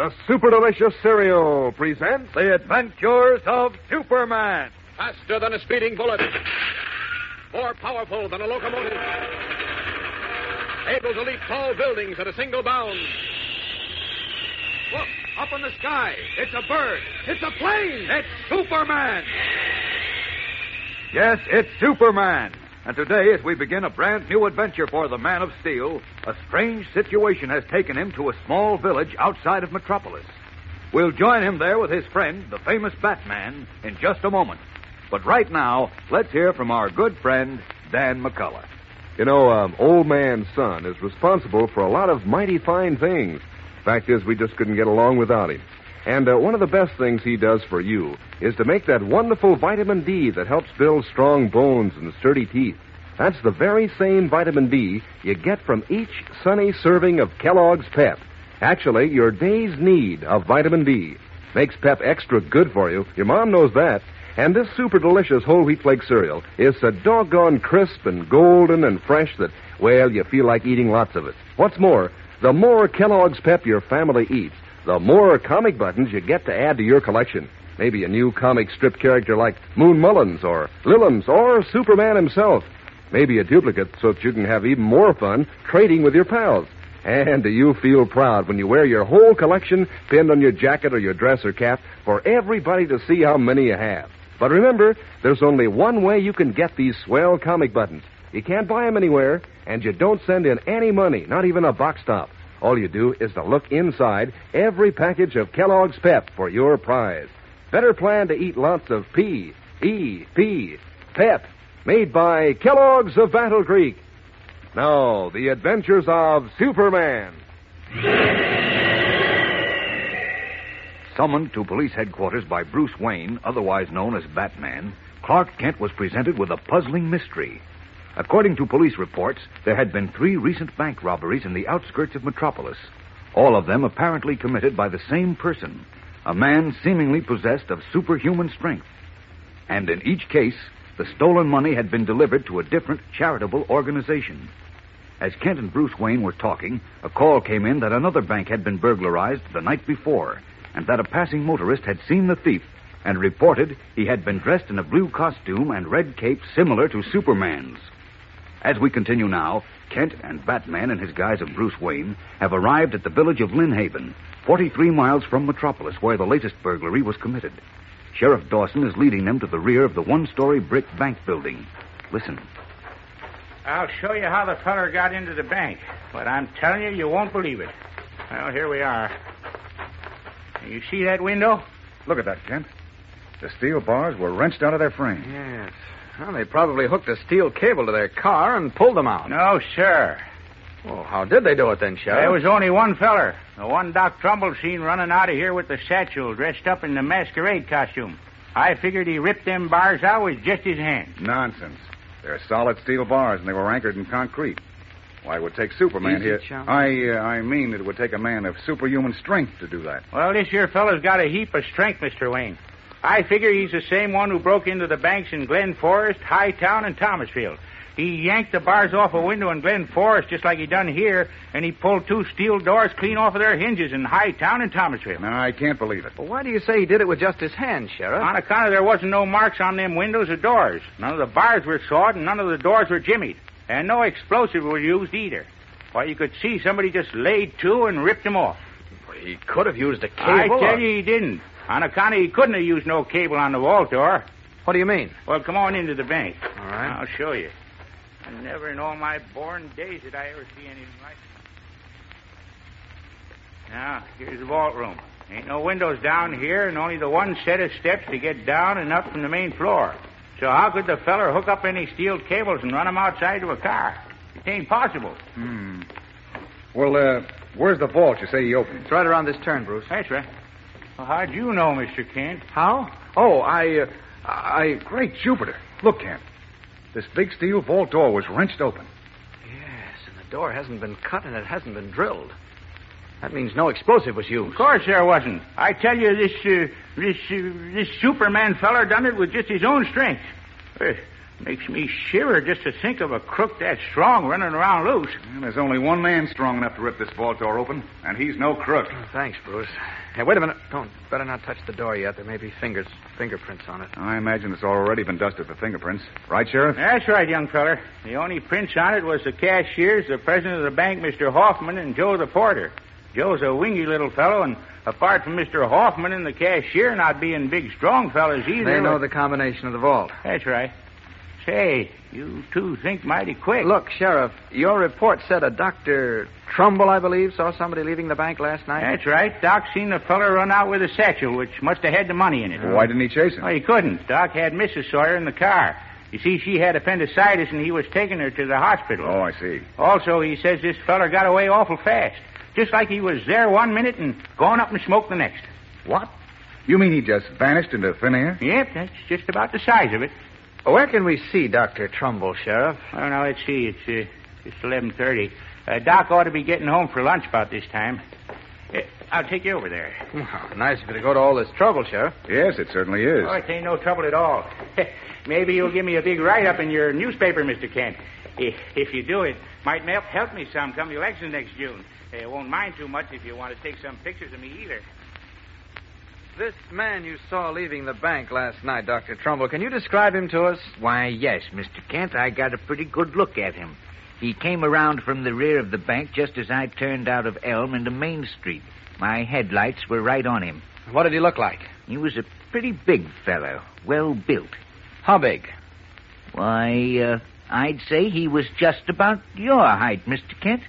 The Super Delicious Cereal presents The Adventures of Superman. Faster than a speeding bullet. More powerful than a locomotive. Able to leap tall buildings at a single bound. Look, up in the sky. It's a bird. It's a plane. It's Superman. Yes, it's Superman. And today, as we begin a brand new adventure for the Man of Steel, a strange situation has taken him to a small village outside of Metropolis. We'll join him there with his friend, the famous Batman, in just a moment. But right now, let's hear from our good friend, Dan McCullough. You know, um, old man's son is responsible for a lot of mighty fine things. Fact is, we just couldn't get along without him. And uh, one of the best things he does for you is to make that wonderful vitamin D that helps build strong bones and sturdy teeth. That's the very same vitamin D you get from each sunny serving of Kellogg's Pep. Actually, your day's need of vitamin D makes Pep extra good for you. Your mom knows that. And this super delicious whole wheat flake cereal is so doggone crisp and golden and fresh that, well, you feel like eating lots of it. What's more, the more Kellogg's Pep your family eats, the more comic buttons you get to add to your collection. Maybe a new comic strip character like Moon Mullins or Lillums or Superman himself. Maybe a duplicate so that you can have even more fun trading with your pals. And do you feel proud when you wear your whole collection pinned on your jacket or your dress or cap for everybody to see how many you have? But remember, there's only one way you can get these swell comic buttons. You can't buy them anywhere, and you don't send in any money, not even a box top. All you do is to look inside every package of Kellogg's Pep for your prize. Better plan to eat lots of P, E, P, Pep, made by Kellogg's of Battle Creek. Now, the adventures of Superman. Summoned to police headquarters by Bruce Wayne, otherwise known as Batman, Clark Kent was presented with a puzzling mystery. According to police reports, there had been three recent bank robberies in the outskirts of Metropolis, all of them apparently committed by the same person, a man seemingly possessed of superhuman strength. And in each case, the stolen money had been delivered to a different charitable organization. As Kent and Bruce Wayne were talking, a call came in that another bank had been burglarized the night before, and that a passing motorist had seen the thief and reported he had been dressed in a blue costume and red cape similar to Superman's. As we continue now, Kent and Batman in his guise of Bruce Wayne have arrived at the village of Lynnhaven, 43 miles from Metropolis, where the latest burglary was committed. Sheriff Dawson is leading them to the rear of the one story brick bank building. Listen. I'll show you how the feller got into the bank, but I'm telling you, you won't believe it. Well, here we are. You see that window? Look at that, Kent. The steel bars were wrenched out of their frame. Yes. Well, they probably hooked a steel cable to their car and pulled them out. No, sir. Well, how did they do it then, Sheriff? There was only one feller. The one Doc Trumbull seen running out of here with the satchel, dressed up in the masquerade costume. I figured he ripped them bars out with just his hand. Nonsense. They're solid steel bars, and they were anchored in concrete. Why, it would take Superman Easy, here. chum. I, uh, I mean, it would take a man of superhuman strength to do that. Well, this here feller's got a heap of strength, Mr. Wayne. I figure he's the same one who broke into the banks in Glen Forest, Hightown, and Thomasfield. He yanked the bars off a window in Glen Forest just like he done here, and he pulled two steel doors clean off of their hinges in Hightown and Thomasfield. No, I can't believe it. Well, why do you say he did it with just his hands, Sheriff? On account of there wasn't no marks on them windows or doors. None of the bars were sawed, and none of the doors were jimmied. And no explosive was used either. Why, you could see somebody just laid to and ripped them off. He could have used a cable. I tell or- you he didn't. On account of he couldn't have used no cable on the vault door. What do you mean? Well, come on into the bank. All right. I'll show you. And never in all my born days did I ever see anything like it. Now, here's the vault room. Ain't no windows down here, and only the one set of steps to get down and up from the main floor. So how could the feller hook up any steel cables and run 'em outside to a car? It ain't possible. Hmm. Well, uh, where's the vault you say he opened? It's right around this turn, Bruce. That's right. Well, how'd you know, Mr. Kent? How? Oh, I, uh, I, great Jupiter. Look, Kent. This big steel vault door was wrenched open. Yes, and the door hasn't been cut and it hasn't been drilled. That means no explosive was used. Of course there wasn't. I tell you, this uh, this uh, this Superman feller done it with just his own strength. Makes me shiver just to think of a crook that strong running around loose. And there's only one man strong enough to rip this vault door open, and he's no crook. Oh, thanks, Bruce. Hey, wait a minute. Don't. Better not touch the door yet. There may be fingers, fingerprints on it. I imagine it's already been dusted for fingerprints. Right, Sheriff? That's right, young feller. The only prints on it was the cashier's, the president of the bank, Mr. Hoffman, and Joe the porter. Joe's a wingy little fellow, and apart from Mr. Hoffman and the cashier not being big, strong fellas either. They know the combination of the vault. That's right. Say, you two think mighty quick. Look, Sheriff, your report said a Dr. Trumbull, I believe, saw somebody leaving the bank last night. That's right. Doc seen the feller run out with a satchel, which must have had the money in it. Why didn't he chase him? Oh, he couldn't. Doc had Mrs. Sawyer in the car. You see, she had appendicitis, and he was taking her to the hospital. Oh, I see. Also, he says this feller got away awful fast. Just like he was there one minute and gone up and smoked the next. What? You mean he just vanished into thin air? Yep, that's just about the size of it. Where can we see Dr. Trumbull, Sheriff? Oh, now, let's see. It's, uh, it's 11.30. Uh, Doc ought to be getting home for lunch about this time. Uh, I'll take you over there. Oh, nice of you to go to all this trouble, Sheriff. Yes, it certainly is. Oh, it ain't no trouble at all. Maybe you'll give me a big write-up in your newspaper, Mr. Kent. If, if you do, it might help help me some come the election next June. I won't mind too much if you want to take some pictures of me either. This man you saw leaving the bank last night, Dr. Trumbull, can you describe him to us? Why, yes, Mr. Kent. I got a pretty good look at him. He came around from the rear of the bank just as I turned out of Elm into Main Street. My headlights were right on him. What did he look like? He was a pretty big fellow, well built. How big? Why, uh, I'd say he was just about your height, Mr. Kent.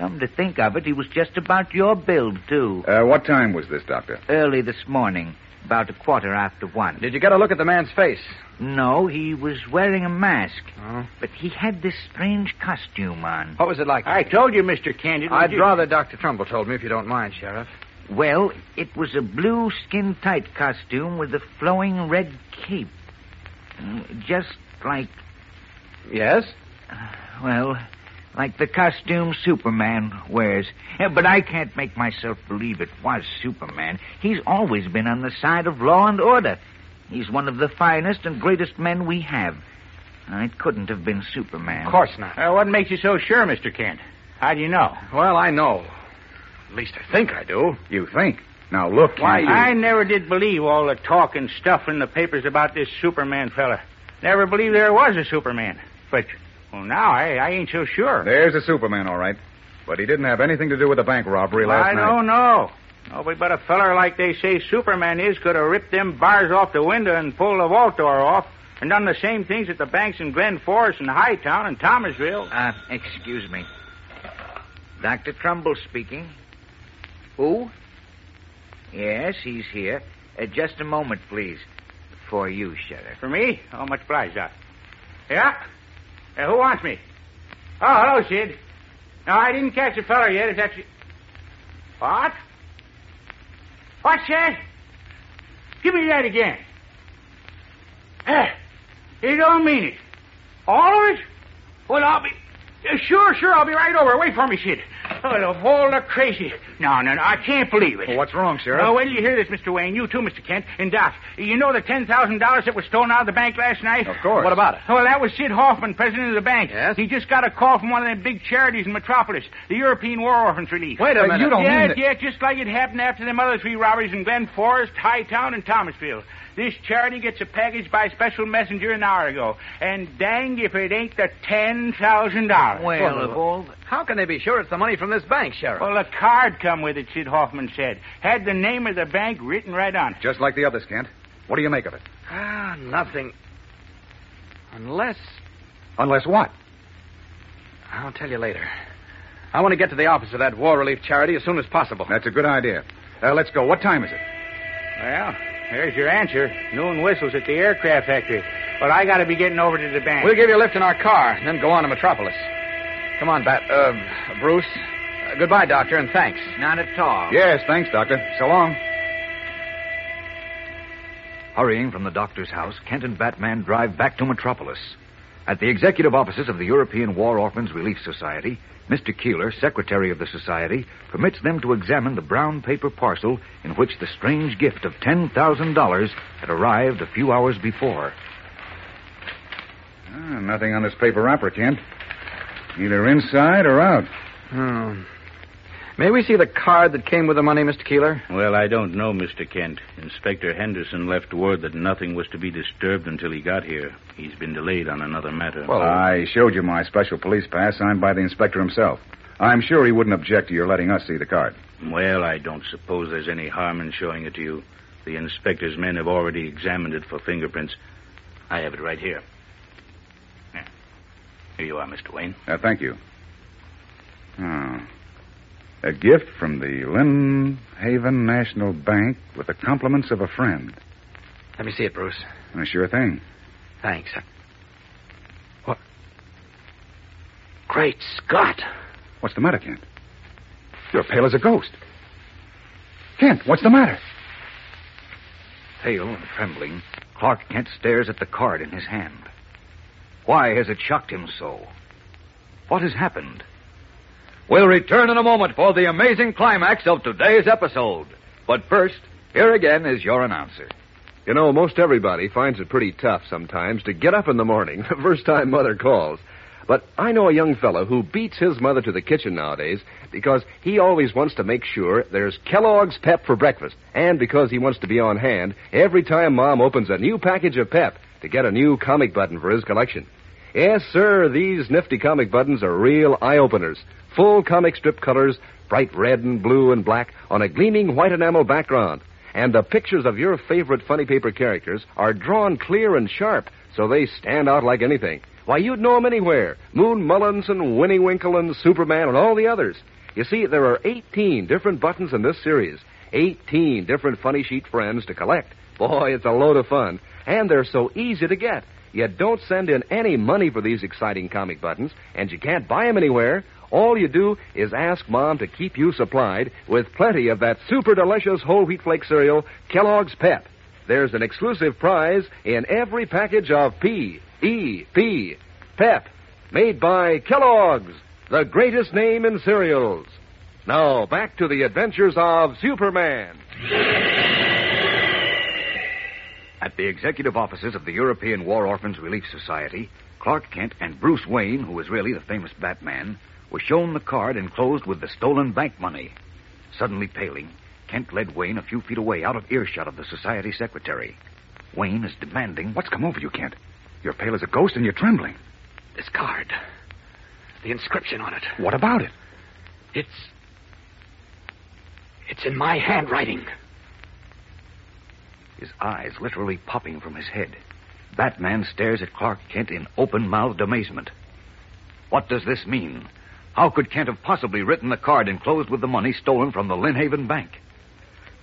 Come to think of it, he was just about your build, too. Uh, what time was this, Doctor? Early this morning, about a quarter after one. Did you get a look at the man's face? No, he was wearing a mask. Oh. But he had this strange costume on. What was it like? I told you, Mr. Kent. I'd just- rather Dr. Trumbull told me, if you don't mind, Sheriff. Well, it was a blue skin tight costume with a flowing red cape. Mm, Just like, Yes? well, like the costume Superman wears. But I can't make myself believe it was Superman. He's always been on the side of law and order. He's one of the finest and greatest men we have. It couldn't have been Superman. Of course not. Uh, what makes you so sure, Mr. Kent? How do you know? Well, I know. At least I think I do. You think? Now, look. you- Why, I never did believe all the talk and stuff in the papers about this Superman fella. Never believed there was a Superman. But, well, now I, I ain't so sure. There's a Superman, all right. But he didn't have anything to do with the bank robbery last I night. I don't know. Nobody but a feller like they say Superman is could have ripped them bars off the window and pulled the vault door off and done the same things at the banks in Glen Forest and Hightown and Thomasville. Uh, excuse me. Dr. Trumbull speaking. Who? Yes, he's here. Uh, just a moment, please. For you, Sheriff. For me? Oh, much obliged, Doc. Yeah? Uh, who wants me? Oh, hello, Sid. No, I didn't catch the feller yet. It's actually... What? What's that? Give me that again. Eh, you don't mean it. All of it? Well, I'll be... uh, sure, sure, I'll be right over. Wait for me, Sid. Oh, the whole lot crazy. No, no, no, I can't believe it. Well, what's wrong, Sheriff? Oh, till you hear this, Mr. Wayne. You too, Mr. Kent. And Doc, you know the $10,000 that was stolen out of the bank last night? Of course. What about it? Well, that was Sid Hoffman, president of the bank. Yes? He just got a call from one of them big charities in Metropolis, the European War Orphans Relief. Wait a minute. you don't yeah, mean that- yeah, just like it happened after them other three robberies in Glen Forest, Hightown, and Thomasville. This charity gets a package by special messenger an hour ago. And dang if it ain't the $10,000. Well, of all... How can they be sure it's the money from this bank, Sheriff? Well, a card come with it, Sid Hoffman said. Had the name of the bank written right on it. Just like the others, Kent. What do you make of it? ah, nothing. Unless. Unless what? I'll tell you later. I want to get to the office of that war relief charity as soon as possible. That's a good idea. Uh, let's go. What time is it? Well, there's your answer. Noon whistles at the aircraft factory. But I gotta be getting over to the bank. We'll give you a lift in our car, and then go on to Metropolis. Come on, Bat. Uh, Bruce. Uh, goodbye, Doctor, and thanks. Not at all. Yes, thanks, Doctor. So long. Hurrying from the doctor's house, Kent and Batman drive back to Metropolis. At the executive offices of the European War Orphans Relief Society, Mr. Keeler, secretary of the society, permits them to examine the brown paper parcel in which the strange gift of $10,000 had arrived a few hours before. Ah, nothing on this paper wrapper, Kent. Either inside or out. Oh. May we see the card that came with the money, Mr. Keeler? Well, I don't know, Mr. Kent. Inspector Henderson left word that nothing was to be disturbed until he got here. He's been delayed on another matter. Well, I showed you my special police pass signed by the inspector himself. I'm sure he wouldn't object to your letting us see the card. Well, I don't suppose there's any harm in showing it to you. The inspector's men have already examined it for fingerprints. I have it right here. Here, you are, Mr. Wayne. Uh, thank you. Oh. A gift from the Lynn Haven National Bank with the compliments of a friend. Let me see it, Bruce. Uh, sure thing. Thanks. What? Great Scott! What's the matter, Kent? You're pale as a ghost. Kent, what's the matter? Pale and trembling, Clark Kent stares at the card in his hand. Why has it shocked him so? What has happened? We'll return in a moment for the amazing climax of today's episode. But first, here again is your announcer. You know, most everybody finds it pretty tough sometimes to get up in the morning the first time mother calls. But I know a young fellow who beats his mother to the kitchen nowadays because he always wants to make sure there's Kellogg's Pep for breakfast, and because he wants to be on hand every time Mom opens a new package of Pep to get a new comic button for his collection. Yes, sir, these nifty comic buttons are real eye openers. Full comic strip colors, bright red and blue and black on a gleaming white enamel background. And the pictures of your favorite funny paper characters are drawn clear and sharp, so they stand out like anything. Why, you'd know 'em anywhere. Moon Mullins and Winnie Winkle and Superman and all the others. You see, there are 18 different buttons in this series. 18 different funny sheet friends to collect. Boy, it's a load of fun. And they're so easy to get. You don't send in any money for these exciting comic buttons, and you can't buy 'em anywhere. All you do is ask Mom to keep you supplied with plenty of that super delicious whole wheat flake cereal, Kellogg's Pep. There's an exclusive prize in every package of P E P Pep, made by Kellogg's, the greatest name in cereals. Now back to the adventures of Superman. At the executive offices of the European War Orphans Relief Society, Clark Kent and Bruce Wayne, who is really the famous Batman, were shown the card enclosed with the stolen bank money. Suddenly paling, Kent led Wayne a few feet away out of earshot of the society secretary. Wayne is demanding. What's come over you, Kent? You're pale as a ghost and you're trembling. This card. The inscription on it. What about it? It's. It's in my handwriting. His eyes literally popping from his head. Batman stares at Clark Kent in open mouthed amazement. What does this mean? How could Kent have possibly written the card enclosed with the money stolen from the Lynnhaven Bank?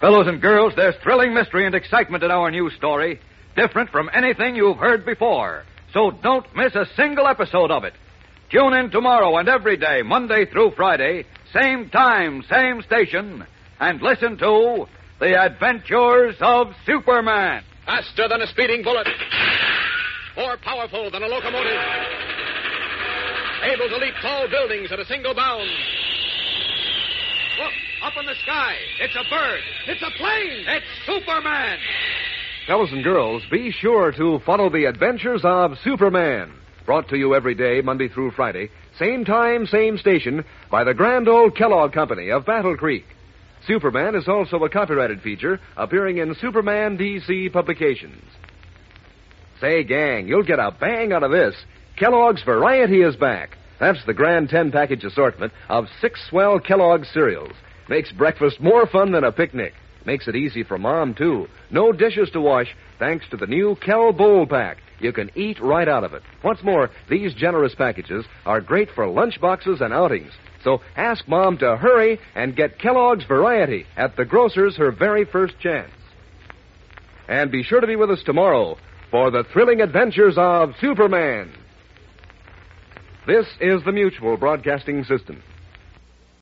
Fellows and girls, there's thrilling mystery and excitement in our new story, different from anything you've heard before. So don't miss a single episode of it. Tune in tomorrow and every day, Monday through Friday, same time, same station, and listen to The Adventures of Superman. Faster than a speeding bullet. More powerful than a locomotive. Able to leap tall buildings at a single bound. Look, up in the sky. It's a bird. It's a plane. It's Superman. Fellows and girls, be sure to follow the adventures of Superman. Brought to you every day, Monday through Friday, same time, same station, by the grand old Kellogg Company of Battle Creek. Superman is also a copyrighted feature appearing in Superman DC publications. Say, gang, you'll get a bang out of this. Kellogg's Variety is back. That's the grand 10 package assortment of six swell Kellogg's cereals. Makes breakfast more fun than a picnic. Makes it easy for mom, too. No dishes to wash thanks to the new Kell Bowl Pack. You can eat right out of it. What's more, these generous packages are great for lunch boxes and outings. So ask Mom to hurry and get Kellogg's Variety at the grocer's her very first chance. And be sure to be with us tomorrow for the thrilling adventures of Superman. This is the Mutual Broadcasting System.